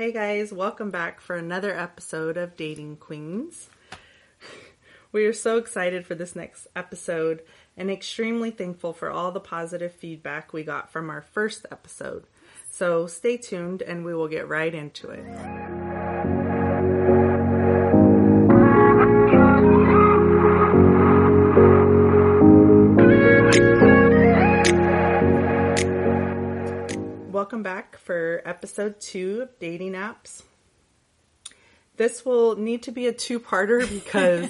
Hey guys, welcome back for another episode of Dating Queens. We are so excited for this next episode and extremely thankful for all the positive feedback we got from our first episode. So stay tuned and we will get right into it. Welcome back for episode two of Dating Apps. This will need to be a two parter because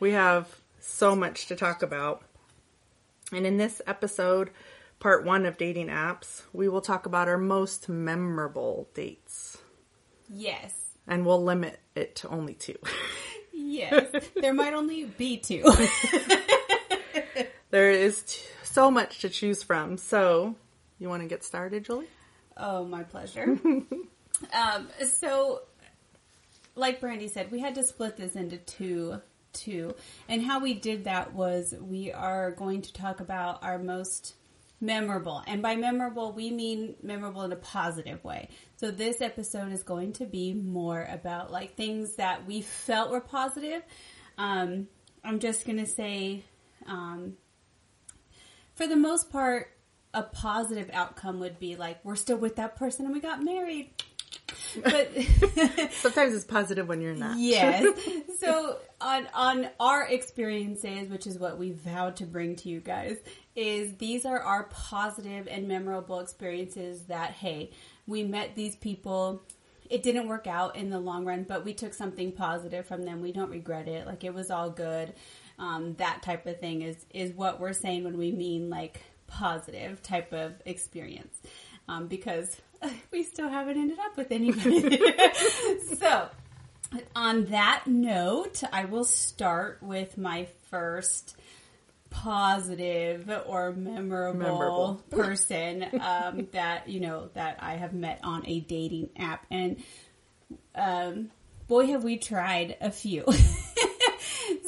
we have so much to talk about. And in this episode, part one of Dating Apps, we will talk about our most memorable dates. Yes. And we'll limit it to only two. Yes. there might only be two. there is t- so much to choose from. So, you want to get started, Julie? Oh, my pleasure. um, so, like Brandy said, we had to split this into two. Two. And how we did that was we are going to talk about our most memorable. And by memorable, we mean memorable in a positive way. So this episode is going to be more about like things that we felt were positive. Um, I'm just going to say, um, for the most part, a positive outcome would be like we're still with that person and we got married. But Sometimes it's positive when you're not. yes. So on on our experiences, which is what we vowed to bring to you guys, is these are our positive and memorable experiences that hey, we met these people. It didn't work out in the long run, but we took something positive from them. We don't regret it. Like it was all good. Um, that type of thing is is what we're saying when we mean like positive type of experience. Um, because we still haven't ended up with anybody. so, on that note, I will start with my first positive or memorable, Memorable. person um, that you know that I have met on a dating app, and um, boy, have we tried a few.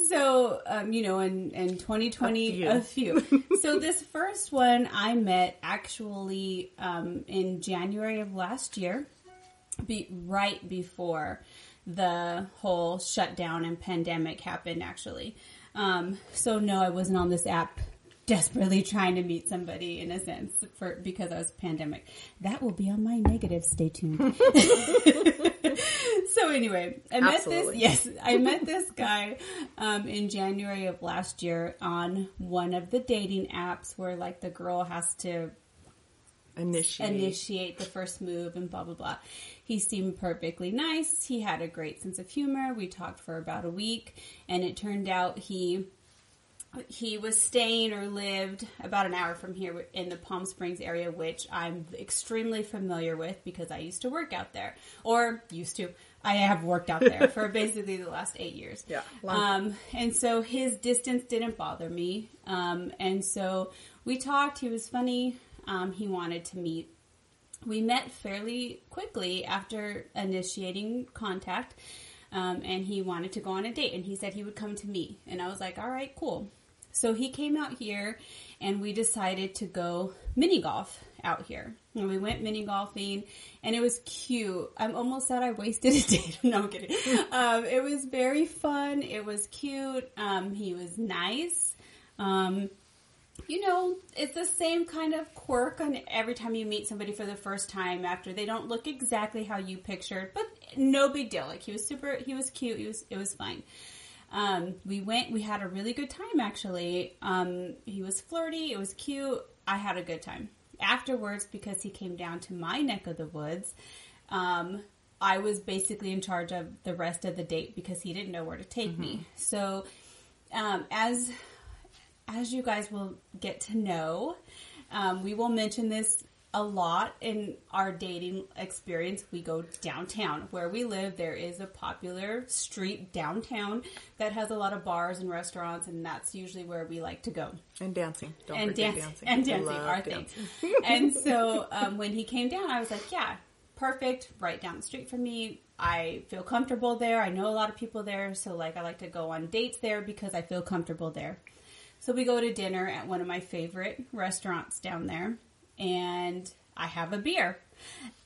so, um, you know, in, in 2020, A a few. so this first one I met actually um, in January of last year, be, right before the whole shutdown and pandemic happened, actually. Um, so no, I wasn't on this app desperately trying to meet somebody in a sense for because I was pandemic. That will be on my negative. Stay tuned. so anyway, I met this. Yes, I met this guy um, in January of last year on one of the dating apps where like the girl has to Initiate. initiate the first move and blah blah blah. He seemed perfectly nice. He had a great sense of humor. We talked for about a week, and it turned out he he was staying or lived about an hour from here in the Palm Springs area, which I'm extremely familiar with because I used to work out there, or used to. I have worked out there for basically the last eight years. Yeah, Um, and so his distance didn't bother me. Um, and so we talked. He was funny. Um, he wanted to meet. We met fairly quickly after initiating contact. Um, and he wanted to go on a date and he said he would come to me. And I was like, all right, cool. So he came out here and we decided to go mini golf out here. And we went mini golfing and it was cute. I'm almost sad I wasted a date. no, I'm kidding. Um, it was very fun. It was cute. Um, he was nice. Um, you know, it's the same kind of quirk on every time you meet somebody for the first time after they don't look exactly how you pictured, but no big deal. Like he was super, he was cute. He was, it was fine. Um, we went, we had a really good time actually. Um, he was flirty. It was cute. I had a good time. Afterwards, because he came down to my neck of the woods, um, I was basically in charge of the rest of the date because he didn't know where to take me. So, um, as as you guys will get to know, um, we will mention this a lot in our dating experience. We go downtown. Where we live, there is a popular street downtown that has a lot of bars and restaurants, and that's usually where we like to go And dancing. Don't and forget dance- dancing. and dancing our thing. and so um, when he came down, I was like, yeah, perfect, right down the street from me. I feel comfortable there. I know a lot of people there, so like I like to go on dates there because I feel comfortable there. So we go to dinner at one of my favorite restaurants down there, and I have a beer.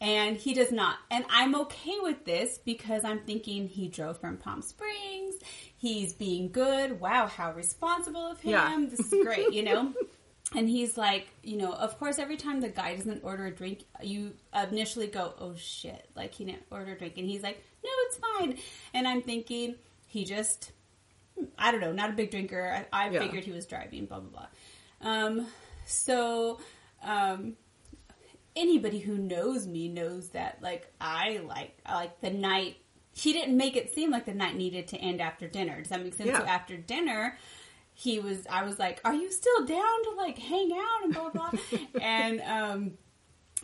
And he does not. And I'm okay with this because I'm thinking he drove from Palm Springs. He's being good. Wow, how responsible of him. Yeah. This is great, you know? And he's like, you know, of course, every time the guy doesn't order a drink, you initially go, oh shit, like he didn't order a drink. And he's like, no, it's fine. And I'm thinking, he just, I don't know, not a big drinker. I, I Yeah. figured he was driving, blah, blah, blah. Um, so, um, anybody who knows me knows that, like, I like, I like the night, he didn't make it seem like the night needed to end after dinner. Does that make sense? Yeah. So after dinner, he was, I was like, are you still down to like hang out and blah, blah, blah. and, um,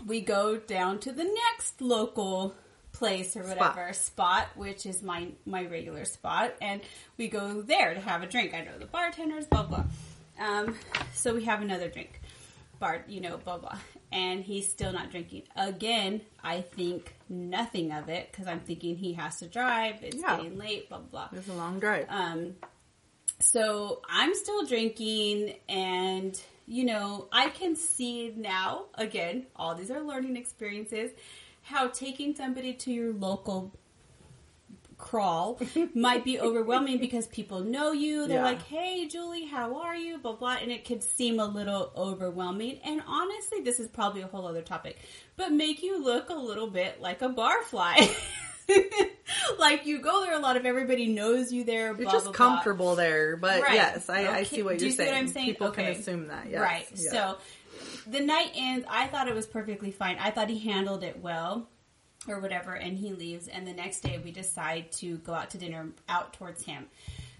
we go down to the next local place or whatever spot. which is my my regular spot, and we go there to have a drink. I know the bartenders, blah blah. Um, so we have another drink, bar, you know, blah blah, and he's still not drinking. Again, I think nothing of it because I'm thinking he has to drive. It's Yeah. getting late, blah blah. It was a long drive. Um, so I'm still drinking, and you know, I can see now, again, all these are learning experiences, how taking somebody to your local crawl might be overwhelming because people know you. They're Yeah. like, hey, Julie, how are you? Blah, blah. And it could seem a little overwhelming. And honestly, this is probably a whole other topic, but make you look a little bit like a barfly. like you go there a lot if everybody knows you there. You're just blah, blah. comfortable there, but Right. yes, I, I see what you're you see what saying. I'm saying? People can assume that, yes. Right. Yeah. So the night ends. I thought it was perfectly fine. I thought he handled it well or whatever, and he leaves. And the next day, we decide to go out to dinner out towards him.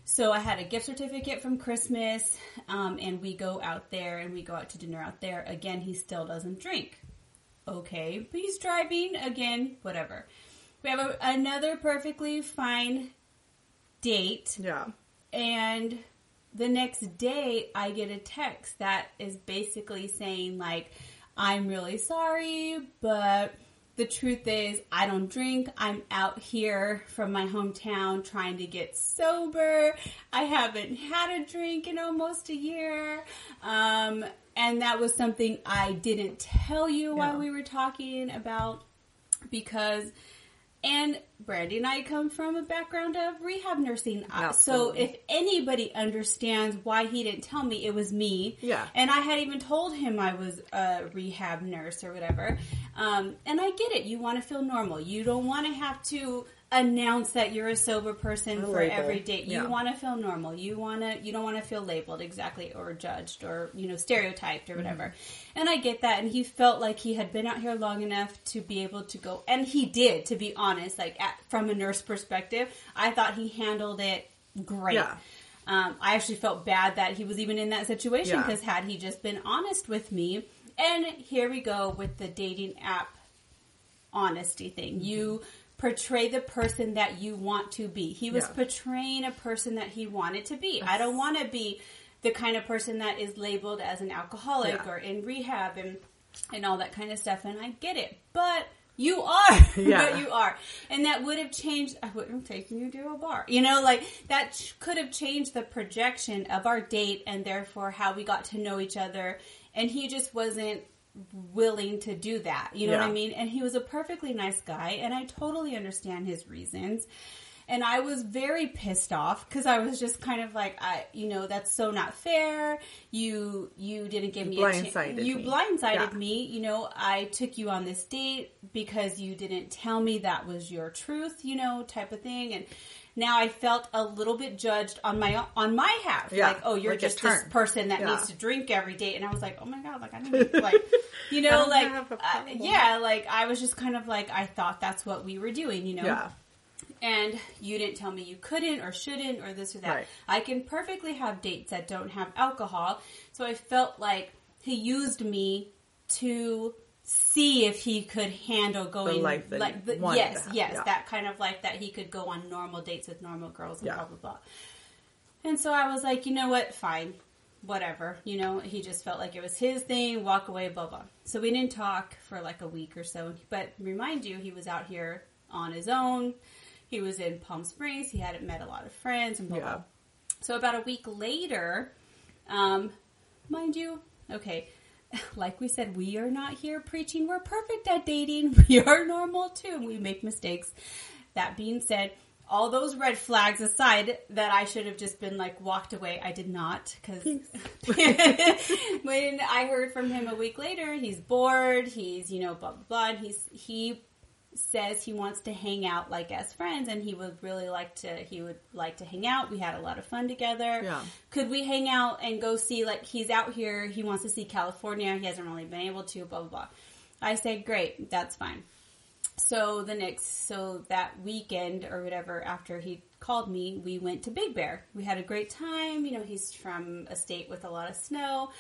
So I had a gift certificate from Christmas, um, and we go out there and we go out to dinner out there. Again, he still doesn't drink. Okay, but he's driving again. Whatever. We have a, another perfectly fine date yeah. and the next day I get a text that is basically saying like I'm really sorry, but the truth is I don't drink. I'm out here from my hometown trying to get sober. I haven't had a drink in almost a year. Um, and that was something I didn't tell you Yeah. while we were talking about because and Brandy and I come from a background of rehab nursing. Uh, So if anybody understands why he didn't tell me, it was me. Yeah. And I had even told him I was a rehab nurse or whatever. Um, and I get it. You want to feel normal. You don't want to have to announce that you're a sober person A for label. every day. You Yeah. want to feel normal. You want to. You don't want to feel labeled exactly or judged or you know stereotyped or whatever. Mm-hmm. And I get that. And he felt like he had been out here long enough to be able to go, and he did. To be honest, like at, from a nurse perspective, I thought he handled it great. Yeah. Um, I actually felt bad that he was even in that situation Yeah. because had he just been honest with me, and here we go with the dating app honesty thing. You portray the person that you want to be. He was Yeah. portraying a person that he wanted to be. I don't want to be the kind of person that is labeled as an alcoholic Yeah. or in rehab and and all that kind of stuff. And I get it, but you are, Yeah. but you are, and that would have changed. I wouldn't have taken you to a bar, you know, like that could have changed the projection of our date and therefore how we got to know each other. And he just wasn't willing to do that. You know what I mean? And he was a perfectly nice guy, and I totally understand his reasons. And I was very pissed off because I was just kind of like, I, you know, that's so not fair. You, you didn't give me a chance. You me. blindsided Yeah. me. You know, I took you on this date because you didn't tell me that was your truth. You know, type of thing. And now I felt a little bit judged on my on my half. Yeah, like, oh, you're like just this person that Yeah. needs to drink every day. And I was like, oh my god, like I don't like, you know, like uh, yeah, like I was just kind of like I thought that's what we were doing. You know Yeah. And you didn't tell me you couldn't or shouldn't or this or that. Right. I can perfectly have dates that don't have alcohol. So I felt like he used me to see if he could handle going that like the, yes, yes, yeah. that kind of life that he could go on normal dates with normal girls and Yeah. blah blah blah. And so I was like, you know what, fine. Whatever. You know, he just felt like it was his thing, walk away, blah blah. So we didn't talk for like a week or so. But remind you, he was out here on his own. He was in Palm Springs. He hadn't met a lot of friends and blah Yeah. blah. So about a week later, um, mind you, okay, like we said, we are not here preaching we're perfect at dating. We are normal too. We make mistakes. That being said, all those red flags aside that I should have just been like walked away. I did not because when I heard from him a week later, he's bored. He's you know blah blah blah. And he's he says he wants to hang out like as friends and he would really like to he would like to hang out. We had a lot of fun together. Yeah. could we hang out and go see like he's out here he wants to see california he hasn't really been able to blah blah blah. I say, great that's fine. So the next so that weekend or whatever after he called me we went to big bear. We had a great time you know he's from a state with a lot of snow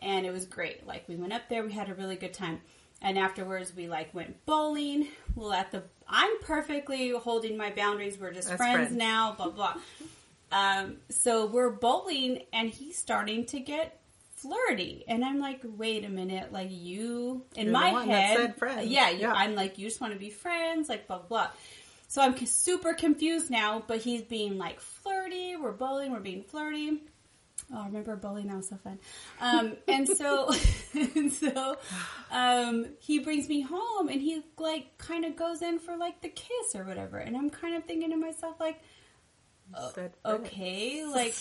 and it was great. Like we went up there we had a really good time and afterwards we like went bowling. Well at the i'm perfectly holding my boundaries. We're just friends, friends. now blah blah. Um, so we're bowling and he's starting to get flirty. And i'm like wait a minute. Like you in You're my head said friends. yeah, you- Yeah. i'm like you just want to be friends like blah blah. So i'm super confused now but he's being like flirty. We're bowling. We're being flirty Oh, I remember bowling. That was so fun. Um, and so, and so, um, he brings me home and he like kind of goes in for like the kiss or whatever. And I'm kind of thinking to myself like, Said okay, like,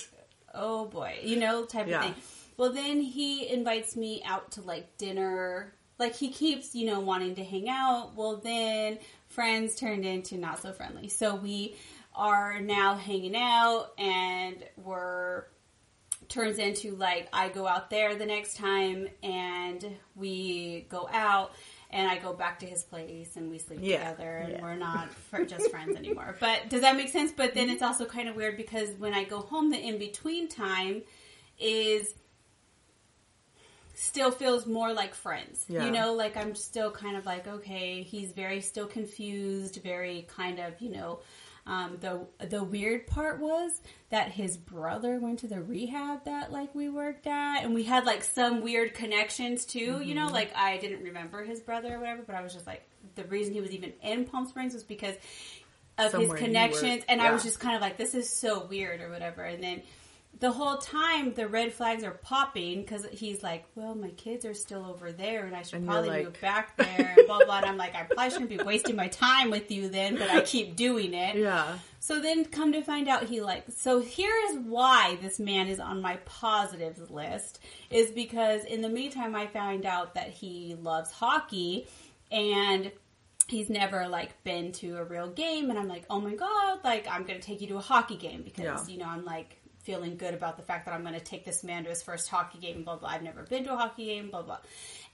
oh boy, you know, type Yeah. of thing. Well, then he invites me out to like dinner. Like he keeps, you know, wanting to hang out. Well, then friends turned into not so friendly. So we are now hanging out and we're turns into like I go out there the next time and we go out and I go back to his place and we sleep Yeah, together and yeah. we're not just friends anymore. But does that make sense? But then it's mm-hmm. also kind of weird because when I go home, the in between time is still feels more like friends. Yeah. You know, like I'm still kind of like, okay, he's very still confused, very kind of, you know, um, the the weird part was that his brother went to the rehab that like we worked at, and we had like some weird connections too. You Mm-hmm. know, like I didn't remember his brother or whatever, but I was just like, the reason he was even in Palm Springs was because of Somewhere you his connections, and I was just kind of like, this is so weird or whatever. And then the whole time the red flags are popping because he's like, well, my kids are still over there, and I should And probably like- move back there, and blah blah. And I'm like, I probably shouldn't be wasting my time with you then, but I keep doing it. Yeah. So then come to find out he like so here is why this man is on my positives list is because in the meantime I found out that he loves hockey and he's never like been to a real game and I'm like, "Oh my god, like I'm going to take you to a hockey game because Yeah. you know, I'm like feeling good about the fact that I'm going to take this man to his first hockey game, blah blah. I've never been to a hockey game, blah blah.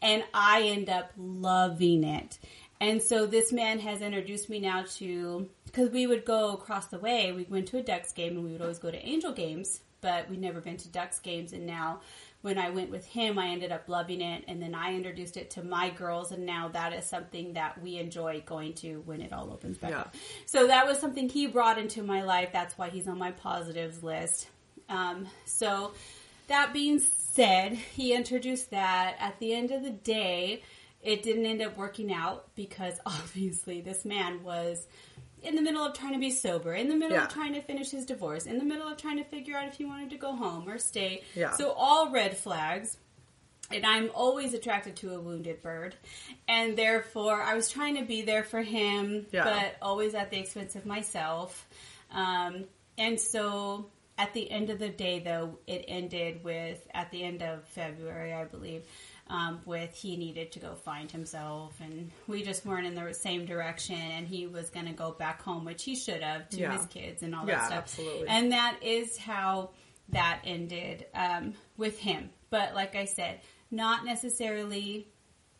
And I end up loving it. And so this man has introduced me now to because we would go across the way. We went to a Ducks game and we would always go to Angel games, but we'd never been to Ducks games. And now, when I went with him, I ended up loving it. And then I introduced it to my girls, and now that is something that we enjoy going to when it all opens back Yeah. up. So that was something he brought into my life. That's why he's on my positives list. Um, so that being said, he introduced that. At the end of the day, it didn't end up working out because obviously this man was in the middle of trying to be sober, in the middle Yeah. of trying to finish his divorce, in the middle of trying to figure out if he wanted to go home or stay. Yeah. So all red flags. And I'm always attracted to a wounded bird. And therefore, I was trying to be there for him, Yeah. but always at the expense of myself. Um, and so at the end of the day, though, it ended with, at the end of February, I believe, um, with he needed to go find himself. And we just weren't in the same direction. And he was going to go back home, which he should have to Yeah. his kids and all Yeah, that stuff. absolutely. And that is how that ended um, with him. But like I said, not necessarily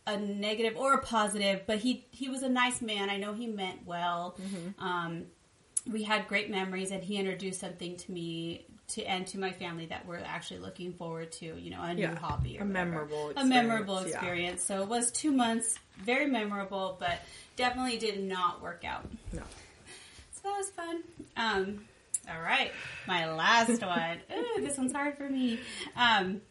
a negative or a positive, but he he was a nice man. I know he meant well. Mm-hmm. Um, we had great memories, and he introduced something to me to and to my family that we're actually looking forward to. You know, a Yeah. new hobby, or A whatever. memorable a memorable experience, yeah. So it was two months, very memorable, but definitely did not work out. No. So that was fun. Um, all right, my last one. Ooh, this one's hard for me. Um,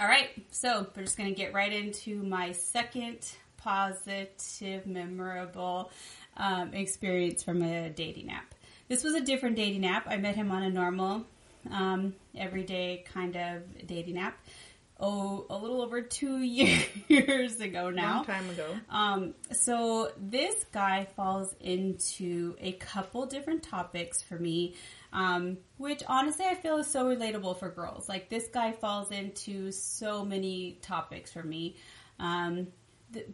all right, so we're just going to get right into my second positive, memorable um, experience from a dating app. This was a different dating app. I met him on a normal, um, everyday kind of dating app. oh, a little over two years ago now. Long time ago. Um, so this guy falls into a couple different topics for me, um, which honestly I feel is so relatable for girls. Like this guy falls into so many topics for me. Um,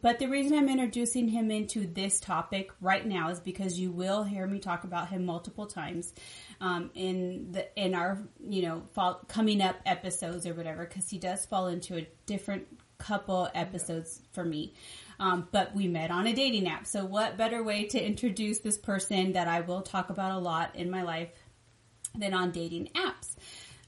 but the reason I'm introducing him into this topic right now is because you will hear me talk about him multiple times um, in the in our you know fall, coming up episodes or whatever because he does fall into a different couple episodes for me. Um, but we met on a dating app. So what better way to introduce this person that I will talk about a lot in my life than on dating apps?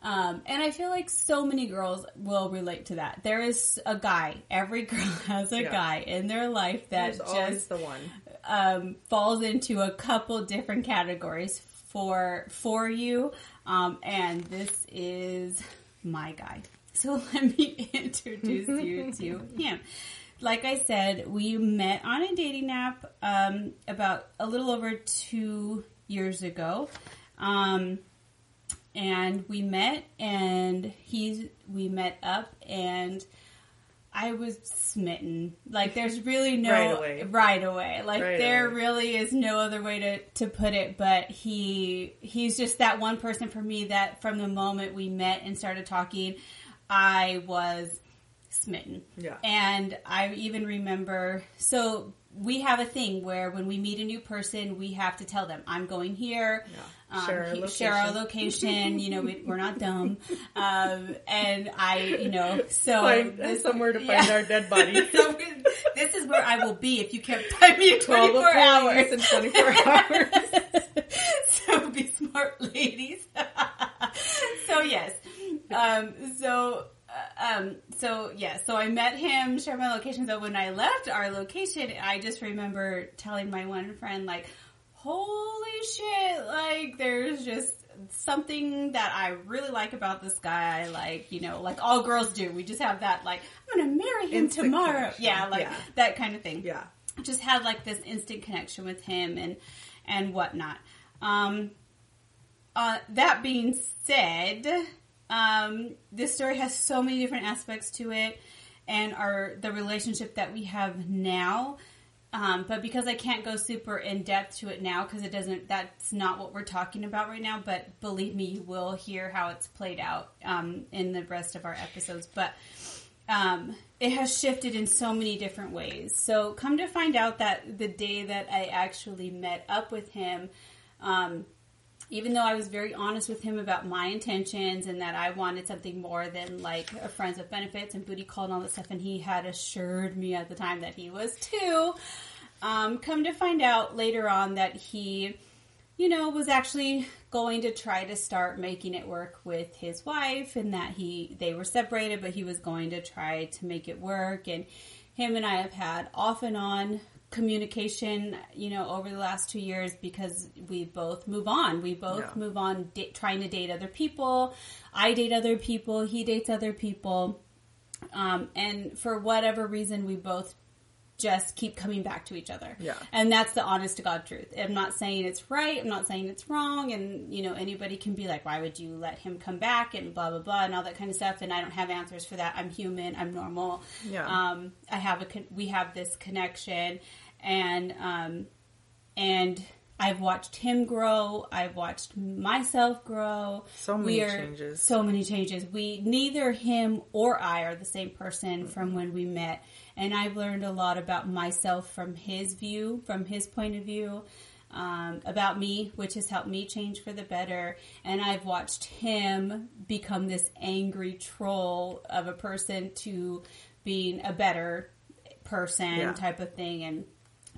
Um, and I feel like so many girls will relate to that. There is a guy. Every girl has a Yeah. guy in their life that There's just the one. um, falls into a couple different categories for for you, um, and this is my guy. So let me introduce you to him. Like I said, we met on a dating app um, about a little over two years ago. And we met and he's we met up and I was smitten. Like there's really no Right away. right away. Like Right there away. really is no other way to, to put it, but he he's just that one person for me that from the moment we met and started talking, I was smitten. Yeah. And I even remember so we have a thing where when we meet a new person, we have to tell them, "I'm going here." Yeah. Um, Share our he- share our location. You know, we, we're not dumb. Um, and I, you know, so Find this- somewhere to find yeah. our dead body. So this is where I will be if you kept time me 12 24 hours. in 24 hours. so be smart, ladies. so yes, um, so uh, um, so yeah, so I met him, shared my location. So when I left our location, I just remember telling my one friend like, "Holy shit! Like, there's just." Something that I really like about this guy, like, you know, like all girls do. We just have that, like, I'm gonna marry him Instant tomorrow. connection. Yeah, like Yeah. that kind of thing Yeah. just had like this instant connection with him and and whatnot. Um, uh, that being said, um, this story has so many different aspects to it, and our the relationship that we have now. Um, but because I can't go super in depth to it now, because it doesn't, that's not what we're talking about right now. But believe me, you will hear how it's played out um, in the rest of our episodes. But um, it has shifted in so many different ways. So come to find out that the day that I actually met up with him, um, even though I was very honest with him about my intentions and that I wanted something more than like a friends with benefits and booty call and all that stuff, and he had assured me at the time that he was too. Um, come to find out later on that he, you know, was actually going to try to start making it work with his wife, and that he they were separated, but he was going to try to make it work. And him and I have had off and on communication, you know, over the last two years because we both move on. We both Yeah. move on da- trying to date other people. I date other people. He dates other people. Um, and for whatever reason, we both just keep coming back to each other. Yeah. And that's the honest to God truth. I'm not saying it's right. I'm not saying it's wrong. And, you know, anybody can be like, why would you let him come back and blah, blah, blah, and all that kind of stuff. And I don't have answers for that. I'm human. I'm normal. Yeah. Um, I have a, con- we have this connection and, um, and I've watched him grow. I've watched myself grow. So many are- changes. So many changes. We neither him or I are the same person from when we met, and I've learned a lot about myself from his view, from his point of view, um, about me, which has helped me change for the better. And I've watched him become this angry troll of a person to being a better person Yeah. type of thing, and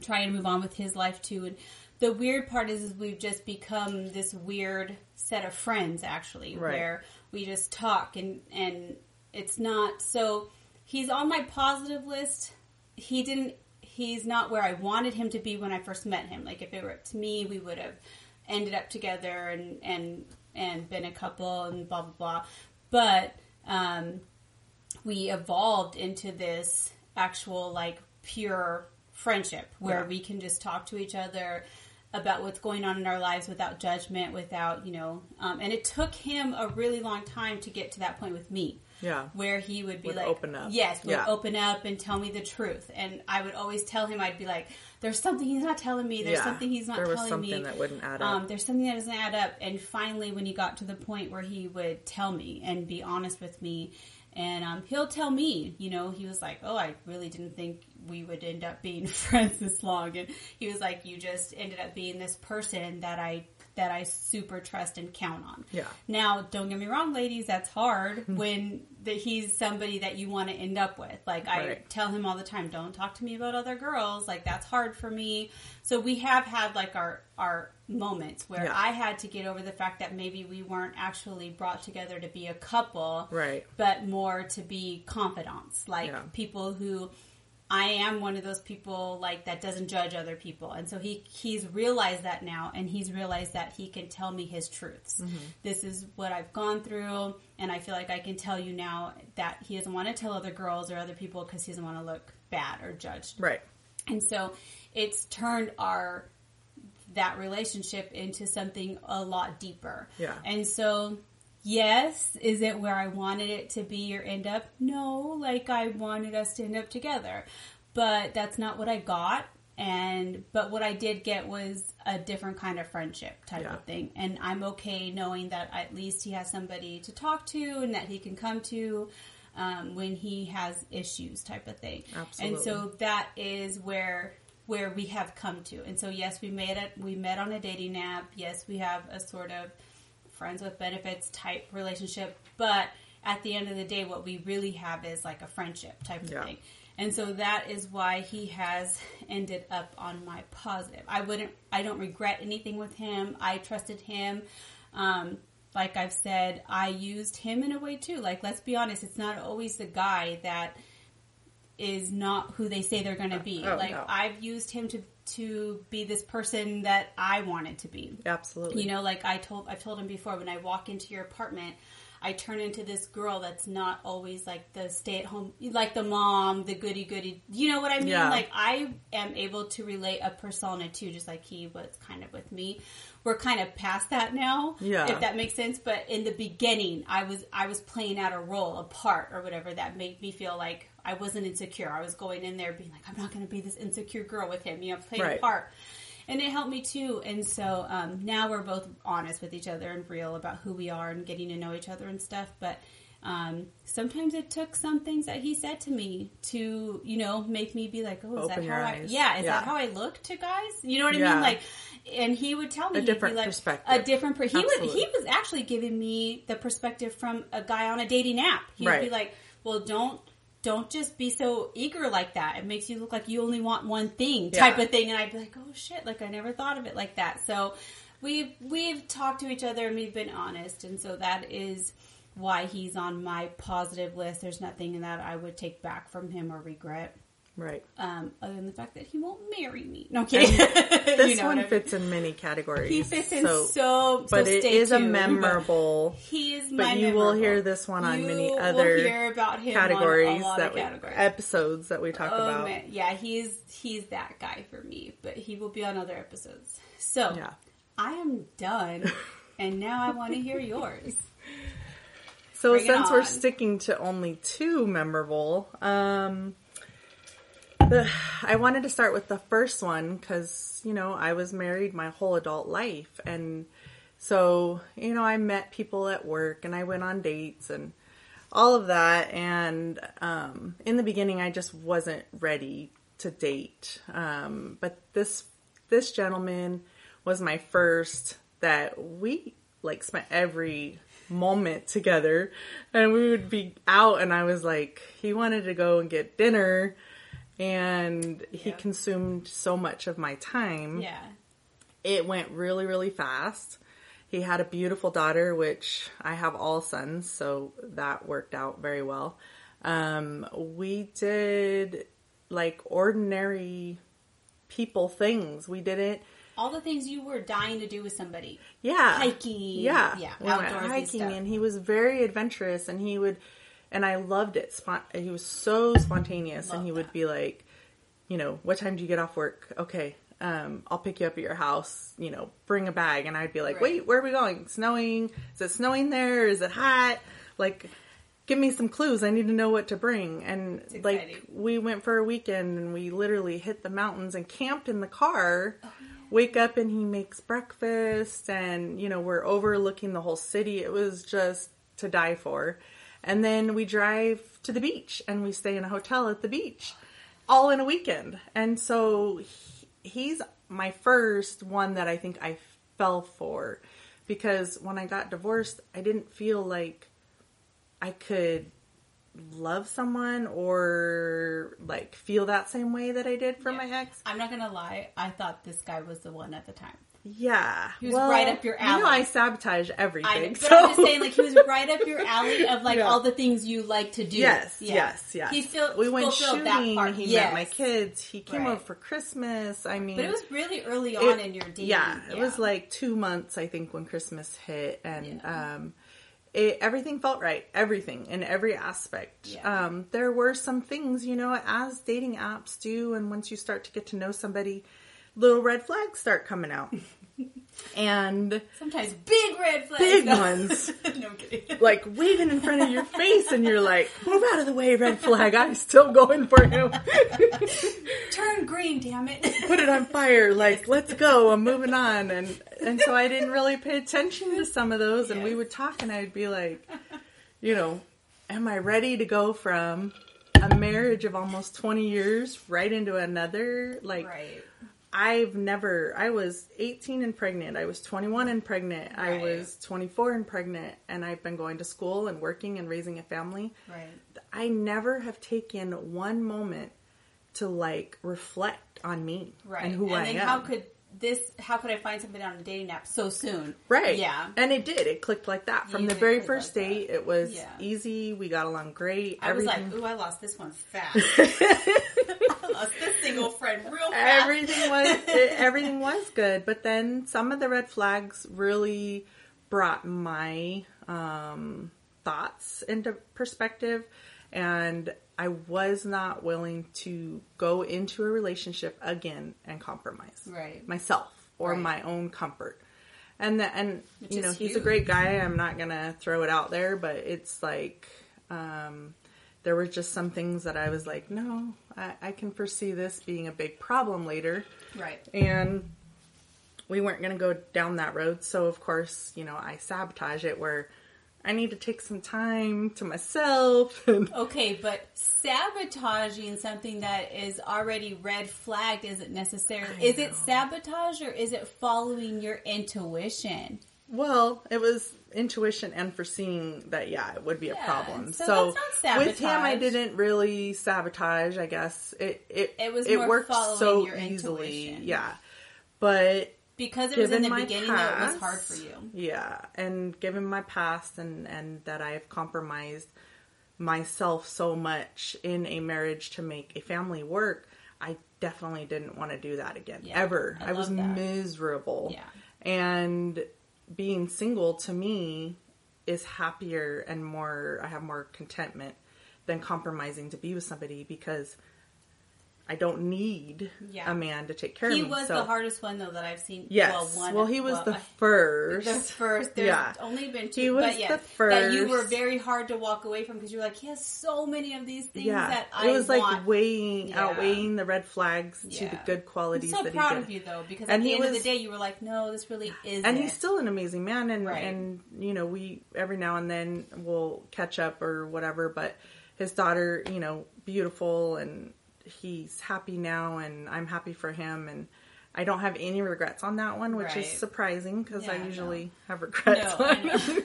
trying to move on with his life too. And the weird part is, is we've just become this weird set of friends, actually, Right. where we just talk and and it's not so. He's on my positive list. He didn't. He's not where I wanted him to be when I first met him. Like if it were up to me, we would have ended up together and and and been a couple and blah blah blah. But um, we evolved into this actual like pure friendship where Yeah. we can just talk to each other about what's going on in our lives without judgment without you know um, and it took him a really long time to get to that point with me Yeah. where he would be Would like, open up. Yes, would Yeah. open up and tell me the truth. And I would always tell him, I'd be like, there's something he's not telling me. There's Yeah. something he's not There was telling something me. that wouldn't add up. Um, there's something that doesn't add up. And finally, when he got to the point where he would tell me and be honest with me, and um, he'll tell me, you know, he was like, "Oh, I really didn't think we would end up being friends this long," and he was like, "You just ended up being this person that I that I super trust and count on." Yeah. Now, don't get me wrong, ladies, that's hard hmm. when that he's somebody that you want to end up with. Like I tell him all the time, don't talk to me about other girls. Like that's hard for me. So we have had like our our moments where Yeah. I had to get over the fact that maybe we weren't actually brought together to be a couple, Right. But more to be confidants, like Yeah. people who. I am one of those people like that doesn't judge other people, and so he he's realized that now, and he's realized that he can tell me his truths. Mm-hmm. This is what I've gone through, and I feel like I can tell you now that he doesn't want to tell other girls or other people because he doesn't want to look bad or judged. Right. And so it's turned our that relationship into something a lot deeper. Yeah. And so yes, is it where I wanted it to be or end up? No, like I wanted us to end up together. But that's not what I got. And but what I did get was a different kind of friendship type Yeah. of thing. And I'm okay knowing that at least he has somebody to talk to and that he can come to um, when he has issues type of thing. Absolutely. And so that is where where we have come to. And so yes, we made it we met on a dating app. Yes, we have a sort of friends with benefits type relationship, but at the end of the day what we really have is like a friendship type of Yeah. thing. And so that is why he has ended up on my positive. I wouldn't I don't regret anything with him. I trusted him. Um like I've said, I used him in a way too. Like let's be honest, it's not always the guy that is not who they say they're going to be. Oh, like no. I've used him to to be this person that I wanted to be. Absolutely. You know, like I told I've told him before when I walk into your apartment, I turn into this girl that's not always like the stay at home like the mom, the goody goody. You know what I mean? Yeah. Like I am able to relate a persona too, just like he was kind of with me. We're kind of past that now, Yeah. if that makes sense. But in the beginning, I was I was playing out a role, a part, or whatever that made me feel like I wasn't insecure. I was going in there being like, I'm not going to be this insecure girl with him. You know, playing a part and it helped me too. And so um, now we're both honest with each other and real about who we are and getting to know each other and stuff. But um, sometimes it took some things that he said to me to, you know, make me be like, oh, is Open that how I? eyes. Yeah, is Yeah. that how I look to guys? You know what I Yeah. mean? Like, and he would tell me A different like, perspective. A different. Per- he. Absolutely. He was actually giving me the perspective from a guy on a dating app. He would be like, well, don't. Don't just be so eager like that. It makes you look like you only want one thing, type Yeah. of thing. And I'd be like, oh shit, like I never thought of it like that. So we've we've talked to each other and we've been honest, and so that is why he's on my positive list. There's nothing in that I would take back from him or regret, right. um, other than the fact that he won't marry me. No kidding. This You know one I mean? fits in many categories. He fits in so, so, but it stay is a memorable. He is But you will hear this one on You many will other hear about him on a categories lot that of we, categories. episodes that we talk Oh about. man, yeah, he's he's that guy for me, but he will be on other episodes. So Yeah. I am done, and now I want to hear yours. So Bring since we're sticking to only two memorable, um, the, I wanted to start with the first one because you know I was married my whole adult life, and so you know I met people at work and I went on dates and all of that. And um, in the beginning, I just wasn't ready to date. Um, but this this gentleman was my first that we like spent every moment together and we would be out and I was like he wanted to go and get dinner and he consumed so much of my time. Yeah, it went really really fast. He had a beautiful daughter which i have all sons so that worked out very well. Um, we did like ordinary people things. We didn't all the things you were dying to do with somebody. yeah. Hiking, yeah. Yeah, we went outdoorsy hiking stuff. and he was very adventurous and he would and i loved it Spon- he was so spontaneous and he would that. be like you know what time do you get off work okay um, I'll pick you up at your house, you know, bring a bag. And I'd be like, Right. wait, where are we going? Snowing? Is it snowing there? Is it hot? Like, give me some clues. I need to know what to bring. And like we went for a weekend and we literally hit the mountains and camped in the car. Wake up and he makes breakfast and you know, we're overlooking the whole city. It was just to die for. And then we drive to the beach and we stay in a hotel at the beach all in a weekend. And so he- he's my first one that I think I fell for because when I got divorced, I didn't feel like I could love someone or like feel that same way that I did for my ex. I'm not gonna lie. I thought this guy was the one at the time. Yeah. He was right up your You know, alley. I sabotage everything. I, but so. I'm just saying, like he was right up your alley of like Yeah. all the things you like to do. Yes, Yeah. yes, yes. He fil- we went shooting. that part. He yes. met my kids. He came Right. over for Christmas. I mean, But it was really early on it- in your dating. Yeah, it was like two months, I think, when Christmas hit, and Yeah. um, it, everything felt right. Everything in every aspect. Yeah. Um, there were some things, you know, as dating apps do, and once you start to get to know somebody, little red flags start coming out, and sometimes big red flags. big No. ones. no kidding. Like waving in front of your face, and you're like, "Move out of the way, red flag! I'm still going for him. Turn green, damn it. Put it on fire! Like, let's go! I'm moving on." And and so I didn't really pay attention to some of those, and we would talk, and I'd be like, you know, am I ready to go from a marriage of almost 20 years right into another? Like, right. I've never, I was 18 and pregnant. I was 21 and pregnant. I was 24 and pregnant. And I've been going to school and working and raising a family. Right. I never have taken one moment to like reflect on me Right. and who I then am. how could this how could I find somebody on a dating app so soon? Right. Yeah. And it did. It clicked like that. From You the very first like that. date, it was Yeah. easy. We got along great. I was like, ooh, I lost this one fast. I lost this single friend real fast. everything was it, everything was good but then some of the red flags really brought my um, thoughts into perspective and i was not willing to go into a relationship again and compromise Right. myself or Right. my own comfort and the, and Which you know he's a great guy i'm not gonna throw it out there but it's like um, there were just some things that i was like no I, I can foresee this being a big problem later Right. and we weren't going to go down that road so of course you know i sabotage it where i need to take some time to myself Okay, but sabotaging something that is already red flagged isn't necessary. I Is it sabotage or is it following your intuition? well it was intuition and foreseeing that yeah it would be a problem so so, that's not with him i didn't really sabotage i guess it it, It was it more worked following so your easily intuition. yeah but Because it was in the beginning that it was hard for you. Yeah, and given my past and and that I've compromised myself so much in a marriage to make a family work, I definitely didn't want to do that again Yeah, ever. I I, was that. miserable. Yeah. And being single to me is happier and more I have more contentment than compromising to be with somebody because I don't need Yeah. a man to take care He of me. He was so- the hardest one though that I've seen. Yes. Well, Well, he was well, the first. The first. There's Yeah. only been two. He was but yeah, the That you were very hard to walk away from because you're like, he has so many of these things yeah, that I it was like weighing, Yeah. outweighing the red flags to the good I'm qualities so that proud of you though because And at the he end of the day you were like, no, this really is. and he's still an amazing man, and Right. and you know we every now and then we'll catch up or whatever. But his daughter, you know, beautiful, and he's happy now, and I'm happy for him, and I don't have any regrets on that one, which is surprising because Yeah, I no. usually have regrets. No, I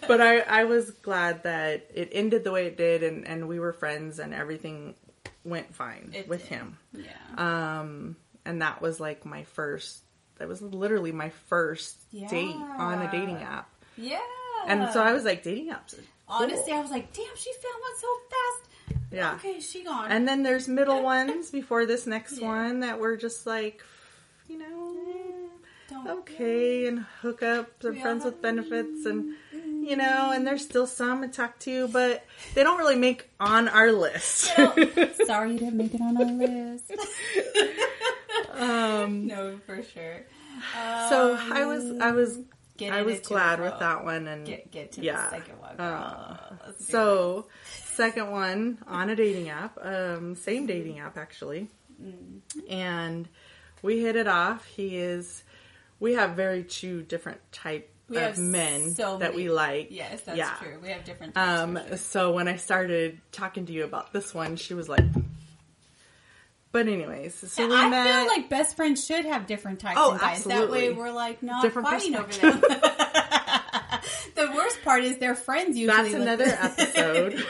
but I, I was glad that it ended the way it did and, and we were friends and everything went fine It with did. him. Yeah. Um, and that was like my first, that was literally my first date on a dating app. yeah. And so I was like, dating apps. cool. honestly, I was like, damn, she found one so fast. Yeah. Okay, she gone. And then there's middle ones before this next Yeah. one that were just like, you know, Don't. okay, and hookups or Yeah. friends with benefits, and you know, and there's still some to talk to, but they don't really make on our list. Sorry you didn't make it on our list. um, no, for sure. so I was I was Get I was glad with that one, and Get get to yeah. the second one. Uh. So, second one on a dating app, um, same dating app actually, Mm. and we hit it off. He is. We have very two different type we of men so that we like. Yes, that's Yeah. true. We have different. Types Um, sure. so when I started talking to you about this one, she was like, but anyways, so we I met. feel like best friends should have different types Oh, of guys. That way we're like not Different fighting over them. the worst part is their friends usually. That's another episode.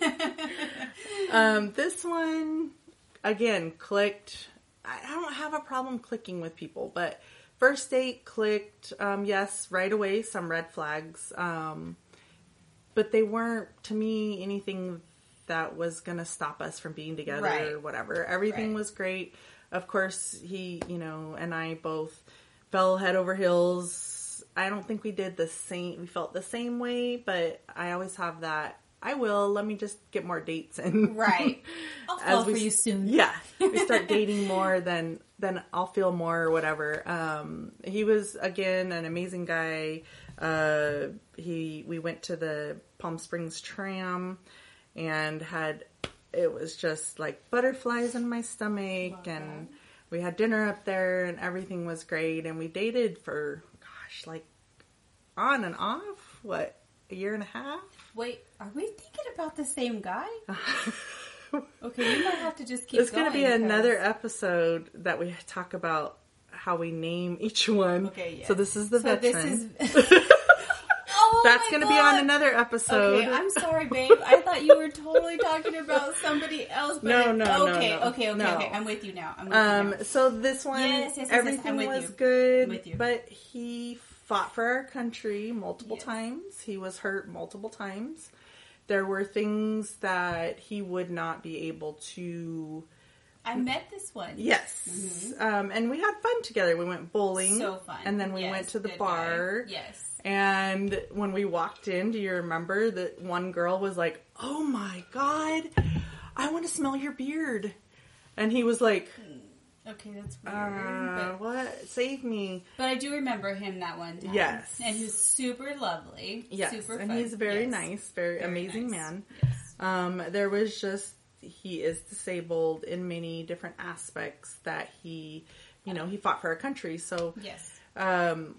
um, this one, again, clicked. I I don't have a problem clicking with people, but first date clicked. Um, yes, right away, some red flags. Um, but they weren't, to me, anything that was going to stop us from being together Right. or whatever. Everything Right. was great. Of course, he, you know, and I both fell head over heels. I don't think we did the same, we felt the same way, but I always have that. I will. Let me just get more dates in. Right. I'll As fall we for you soon. Yeah, we start dating more, then then I'll feel more or whatever. Um, he was again an amazing guy. Uh, he we went to the Palm Springs tram and had it was just like butterflies in my stomach Love and we had dinner up there and everything was great and we dated for gosh like on and off what a year and a half Wait, are we thinking about the same guy? Okay, you might have to just keep. It's going to be going, 'cause- another episode that we talk about how we name each one. Okay, yes. So this is the So this veteran. is- Oh That's going to be on another episode. Okay, I'm sorry, babe. I thought you were totally talking about somebody else. But No, no, no, okay, no. okay, okay, No. okay. I'm with you now. I'm with um, you now. so this one, Yes, yes, yes, everything was you. good, I'm with you. but he fought for our country multiple times. He was hurt multiple times. There were things that he would not be able to. I met this one. Yes, um, and we had fun together. We went bowling, Mm-hmm. So fun. and then we Yes, went to the bar. guy. Yes. And when we walked in, do you remember that one girl was like, "Oh my god, I want to smell your beard," and he was like, Okay, that's weird. uh, but, "What? Save me!" but I do remember him that one time. Yes. And he's super lovely. Yes, Super and fun. he's very Yes. nice, very, Very amazing nice. man. Yes. Um, there was just he is disabled in many different aspects that he, you know, he fought for our country, so Yes. um,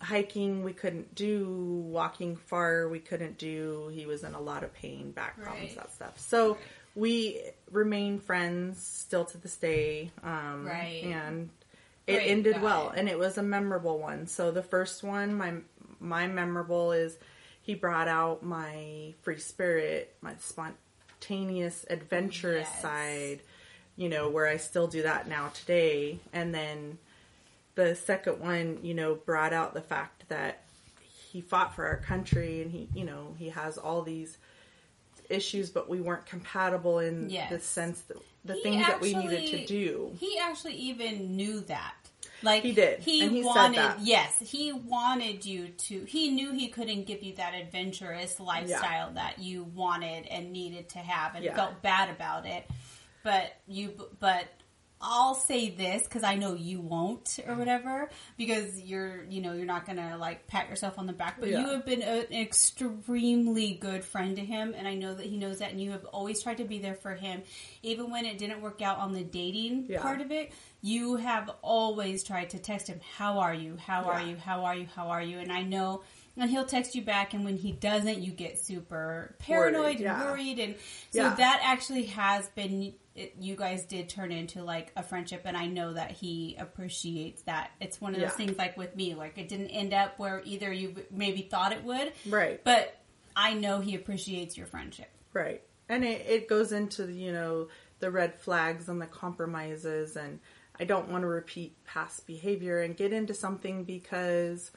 hiking we couldn't do, walking far we couldn't do. He was in a lot of pain, back problems, Right. that stuff. So Right. we remain friends still to this day. Um, Right. And it Great ended guy. well, and it was a memorable one. So the first one, my my memorable is he brought out my free spirit, my spontaneous, adventurous Yes. side. You know, where I still do that now today, and then the second one, you know, brought out the fact that he fought for our country and he, you know, he has all these issues, but we weren't compatible in Yes. the sense that the He things that we needed to do. He actually even knew that. Like He did, He and he said wanted that. yes, he wanted you to he knew he couldn't give you that adventurous lifestyle that you wanted and needed to have and Yeah. felt bad about it. But you but I'll say this because I know you won't or mm-hmm. whatever because you're you know you're not gonna like pat yourself on the back but Yeah. you have been a- an extremely good friend to him and I know that he knows that and you have always tried to be there for him. Even when it didn't work out on the dating Yeah. part of it you have always tried to text him how are you? How are you? How are you? How are you? And I know and he'll text you back and when he doesn't you get super paranoid Worried, and yeah. worried and so Yeah. that actually has been it, you guys did turn into like a friendship and i know that he appreciates that it's one of those Yeah. things like with me like it didn't end up where either you maybe thought it would Right. but i know he appreciates your friendship Right. And it, it goes into, you know, the red flags and the compromises and I don't want to repeat past behavior and get into something because,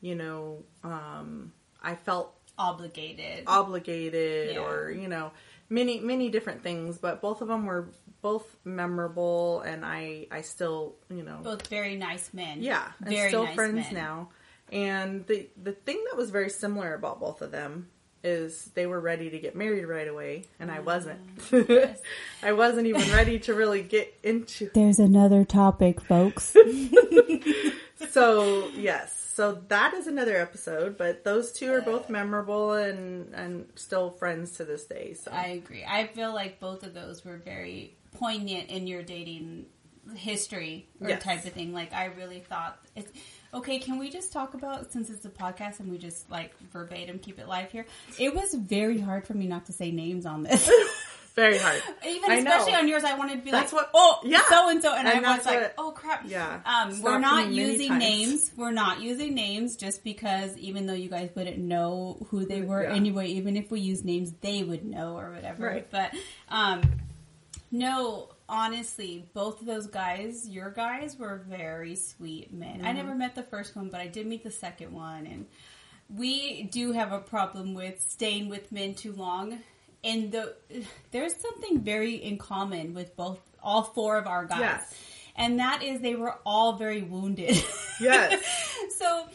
you know, um, I felt obligated obligated Yeah. or, you know, many, many different things, but both of them were both memorable and I, I still, you know, both very nice men yeah, and very still nice friends men. now. And the the thing that was very similar about both of them is they were ready to get married right away, and I wasn't. I wasn't even ready to really get into. there's another topic folks So yes, so that is another episode, but those two are both memorable and and still friends to this day. So I agree. I feel like both of those were very poignant in your dating history or Yes. type of thing. Like I really thought it's okay. Can we just talk about since it's a podcast and we just like verbatim keep it live here? It was very hard for me not to say names on this. very hard. Even I especially know. on yours, I wanted to be That's like, what- oh, yeah. so and so, and I was like, what- oh crap, yeah. Um, we're not using times. names. We're not using names just because even though you guys wouldn't know who they were Yeah. anyway, even if we use names, they would know or whatever. Right. But um, no, honestly, both of those guys, your guys, were very sweet men. Mm-hmm. I never met the first one, but I did meet the second one, and we do have a problem with staying with men too long. And the there's something very in common with both all four of our guys. Yes. And that is they were all very wounded. Yes. so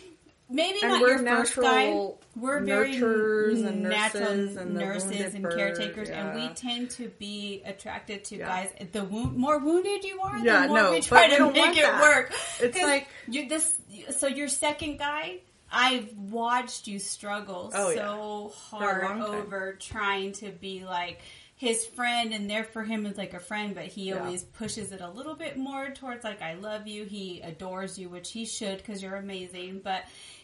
maybe And not your first guy. We're very nurturers and natural nurses and nurses and bird, caretakers, and we tend to be attracted to Yeah. guys. The wound, more wounded you are, Yeah, the more no, we try to don't make it that. work. It's like- you this. So your second guy, I've watched you struggle Oh, so a hard over trying to be like his friend and there for him is like a friend but he Yeah. always pushes it a little bit more towards like i love you he adores you which he should because you're amazing but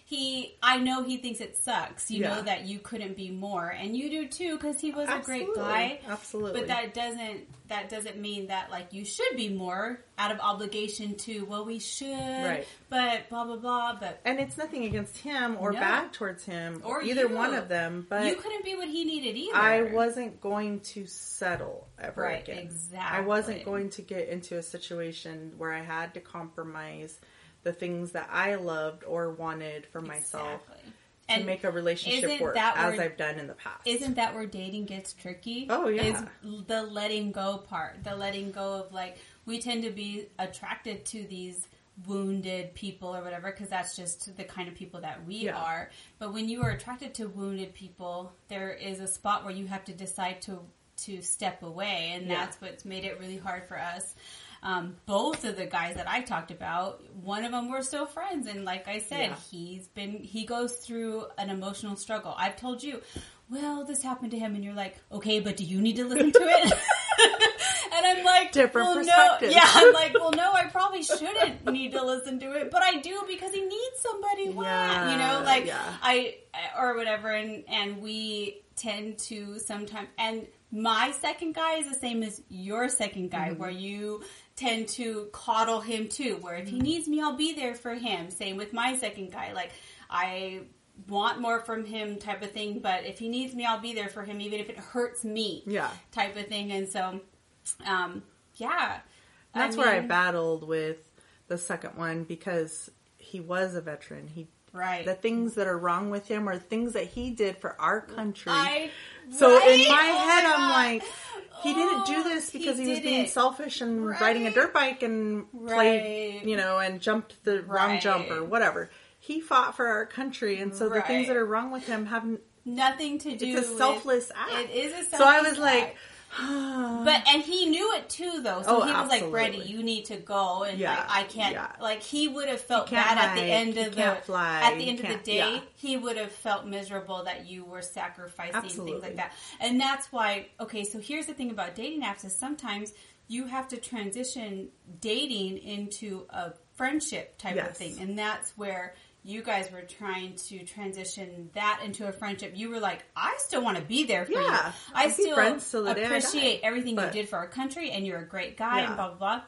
he i know he thinks it sucks you Yeah. know that you couldn't be more and you do too because he was a great guy Absolutely. but that doesn't that doesn't mean that like you should be more out of obligation to well we should Right. but blah blah blah but and it's nothing against him or No. bad towards him Or either you. one of them. But you couldn't be what he needed either I wasn't going to settle ever Right, again. exactly. I wasn't going to get into a situation where I had to compromise the things that I loved or wanted for myself Exactly. to And make a relationship work as where- I've done in the past. Isn't that where dating gets tricky? Oh, yeah. Is the letting go part. The letting go of like, we tend to be attracted to these wounded people or whatever because that's just the kind of people that we Yeah. are. But when you are attracted to wounded people, there is a spot where you have to decide to to step away, and Yeah. that's what's made it really hard for us. Um, both of the guys that I talked about, one of them we're still friends, and like I said, Yeah. he's been he goes through an emotional struggle. I've told you, well, this happened to him, and you're like, okay, but do you need to listen to it? and I'm like, Different well, perspectives. No. Yeah, I'm like, well, no, I probably shouldn't need to listen to it, but I do because he needs somebody. Why? Yeah, you know, like yeah. I or whatever, and and we tend to sometimes and. My second guy is the same as your second guy, Mm-hmm. where you tend to coddle him too. Where Mm-hmm. if he needs me, I'll be there for him. Same with my second guy. Like I want more from him, type of thing. But if he needs me, I'll be there for him, even if it hurts me. Yeah. type of thing. And so, um, yeah, That's where I battled with the second one because he was a veteran. He Right. the things that are wrong with him are things that he did for our country. I so right? in my Oh head, my I'm God. like, he didn't do this because he, was being it. selfish and Right. riding a dirt bike and played, you know, and jumped the wrong jump or whatever. He fought for our country, and so the things that are wrong with him have Nothing to do. it's a selfless with, act. It is a selfless act. so I was act. like, But and he knew it too, though. So Oh, he was like, absolutely. "Brady, you need to go." And Yeah, like, I can't. yeah. Like he would have felt bad at the end of the fly, at the he end of the day. yeah. He would have felt miserable that you were sacrificing things like that. And that's why. Okay, so here's the thing about dating apps: is sometimes you have to transition dating into a friendship type of thing, and that's where. You guys were trying to transition that into a friendship. You were like, I still want to be there for you. I I'd still friends till I die. appreciate everything But- you did for our country and you're a great guy and blah blah blah.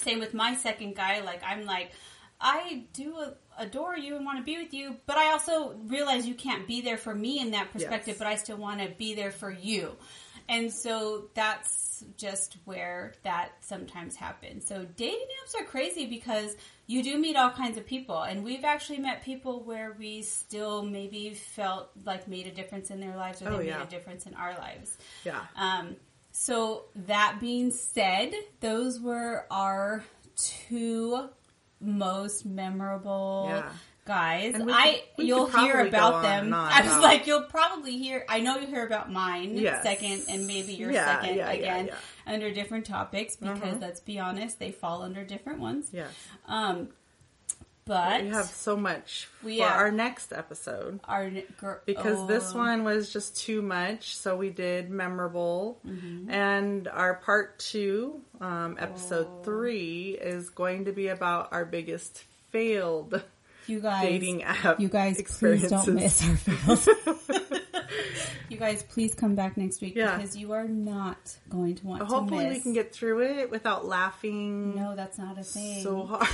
Same with my second guy. Like I'm like, I do adore you and want to be with you, but I also realize you can't be there for me in that perspective. Yes. But I still want to be there for you, and so that's just where that sometimes happens. So dating apps are crazy because you do meet all kinds of people, and we've actually met people where we still maybe felt like made a difference in their lives or they Oh, made a difference in our lives. yeah. Um, so that being said, those were our two most memorable Yeah. Guys. I could- we you'll hear about them. on I was like, you'll probably hear. I know you hear about mine Yes. second, and maybe your Yeah, second yeah, yeah, again yeah. under different topics because Mhm. let's be honest, they fall under different ones. Yes. Um, but we have so much We for have- our next episode our gr- because this one was just too much. So we did memorable, Mm-hmm. and our part two, um, Oh. episode three, is going to be about our biggest failed you guys, dating app. you guys, please don't miss our fails. you guys, please come back next week Yeah. because you are not going to want to Hopefully, we can get through it without laughing No, that's not a thing. so hard.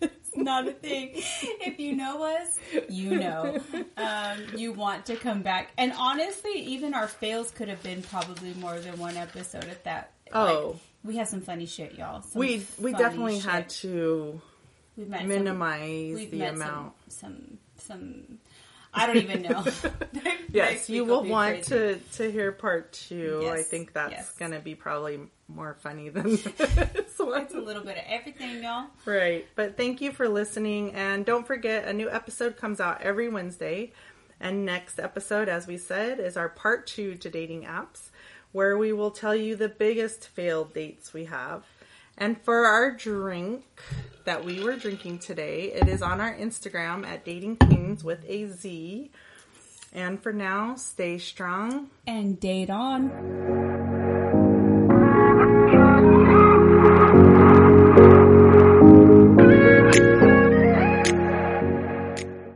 it's not a thing. If you know us, you know. Um, you want to come back. And honestly, even our fails could have been probably more than one episode at that. Oh. Like, we had some funny shit, y'all. Some we we definitely shit. had to We've met some- minimize we've the met amount. Some, some, some. I don't even know. Yes, you will want crazy. to to hear part two. I think that's yes. going to be probably more funny than this one. It's a little bit of everything, y'all. Right. But thank you for listening. And don't forget, a new episode comes out every Wednesday. And next episode, as we said, is our part two to dating apps, where we will tell you the biggest failed dates we have. And for our drink that we were drinking today, it is on our Instagram at Dating Kings with a Z. And for now, stay strong. And date on.